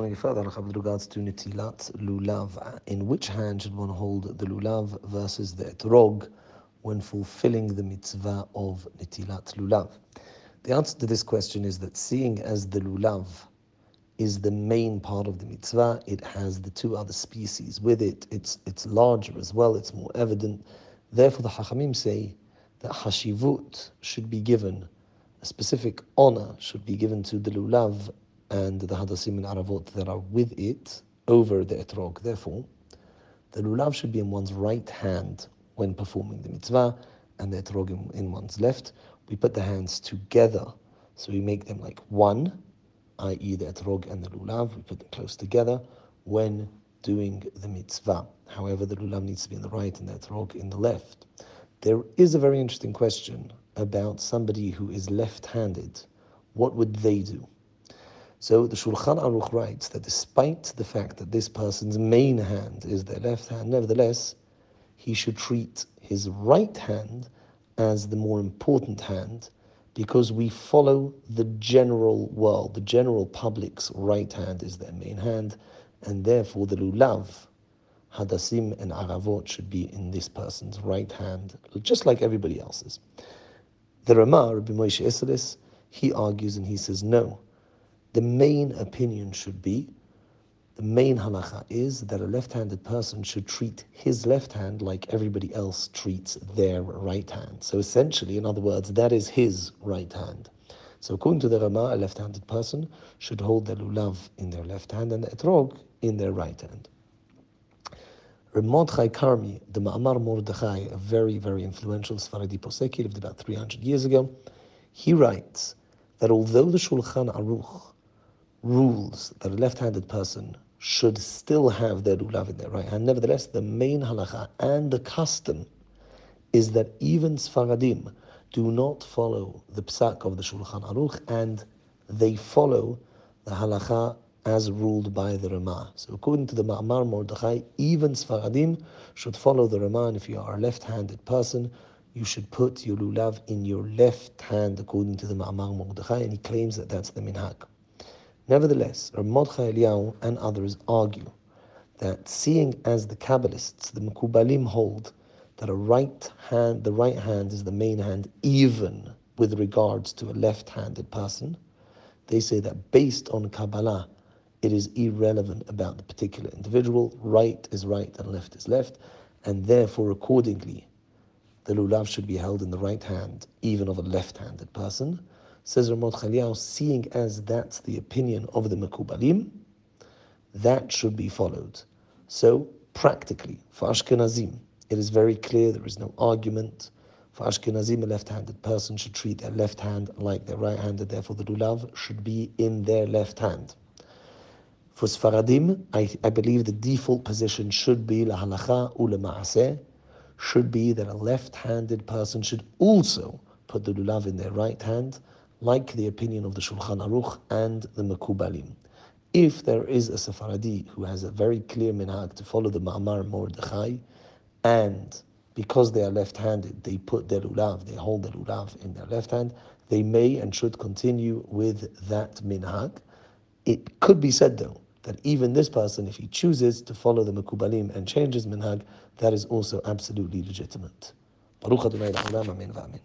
Going further, with regards to nitilat lulav, in which hand should one hold the lulav versus the etrog when fulfilling the mitzvah of nitilat lulav? The answer to this question is that seeing as the lulav is the main part of the mitzvah, it has the two other species with it, it's, it's larger as well, it's more evident. Therefore, the Hachamim say that hashivut should be given, a specific honor should be given to the lulav and the hadassim and aravot that are with it over the etrog. Therefore, the lulav should be in one's right hand when performing the mitzvah, and the etrog in, in one's left. We put the hands together, so we make them like one, i.e., the etrog and the lulav. We put them close together when doing the mitzvah. However, the lulav needs to be in the right and the etrog in the left. There is a very interesting question about somebody who is left-handed. What would they do? So the Shulchan Aruch writes that despite the fact that this person's main hand is their left hand, nevertheless, he should treat his right hand as the more important hand because we follow the general world, the general public's right hand is their main hand, and therefore the lulav, hadasim and aravot should be in this person's right hand, just like everybody else's. The Rama, Rabbi Moshe Isserles, he argues and he says no the main opinion should be, the main halacha is that a left-handed person should treat his left hand like everybody else treats their right hand. So essentially, in other words, that is his right hand. So according to the Rama, a left-handed person should hold the lulav in their left hand and the etrog in their right hand. Mordechai Karmi, the Ma'amar Mordechai, a very, very influential Sfaradi Posek, lived about 300 years ago, he writes that although the Shulchan Aruch rules that a left-handed person should still have their lulav in their right hand. Nevertheless, the main halacha and the custom is that even Sfaradim do not follow the psak of the Shulchan Aruch and they follow the halacha as ruled by the Rama. So according to the Ma'amar Mordechai, even Sfaradim should follow the Rama And if you are a left-handed person, you should put your lulav in your left hand according to the Ma'amar Mordechai. And he claims that that's the minhag. Nevertheless, Mordechai Eliyahu and others argue that seeing as the Kabbalists, the Mekubalim hold that a right hand, the right hand is the main hand, even with regards to a left-handed person, they say that based on Kabbalah, it is irrelevant about the particular individual. Right is right and left is left, and therefore, accordingly, the lulav should be held in the right hand, even of a left-handed person. Says Ramot Chaliyahu, seeing as that's the opinion of the Mekubalim, that should be followed. So, practically, for Ashkenazim, it is very clear, there is no argument. For Ashkenazim, a left-handed person should treat their left hand like their right hand, and therefore the lulav should be in their left hand. For Sfaradim, I, I believe the default position should be la halacha u should be that a left-handed person should also put the lulav in their right hand, like the opinion of the Shulchan Aruch and the Mekubalim. If there is a Sephardi who has a very clear minhag to follow the Ma'amar Mordechai, and because they are left-handed, they put their lulav, they hold the lulav in their left hand, they may and should continue with that minhag. It could be said though that even this person, if he chooses to follow the Mekubalim and changes minhag, that is also absolutely legitimate. Baruch Adonai Amen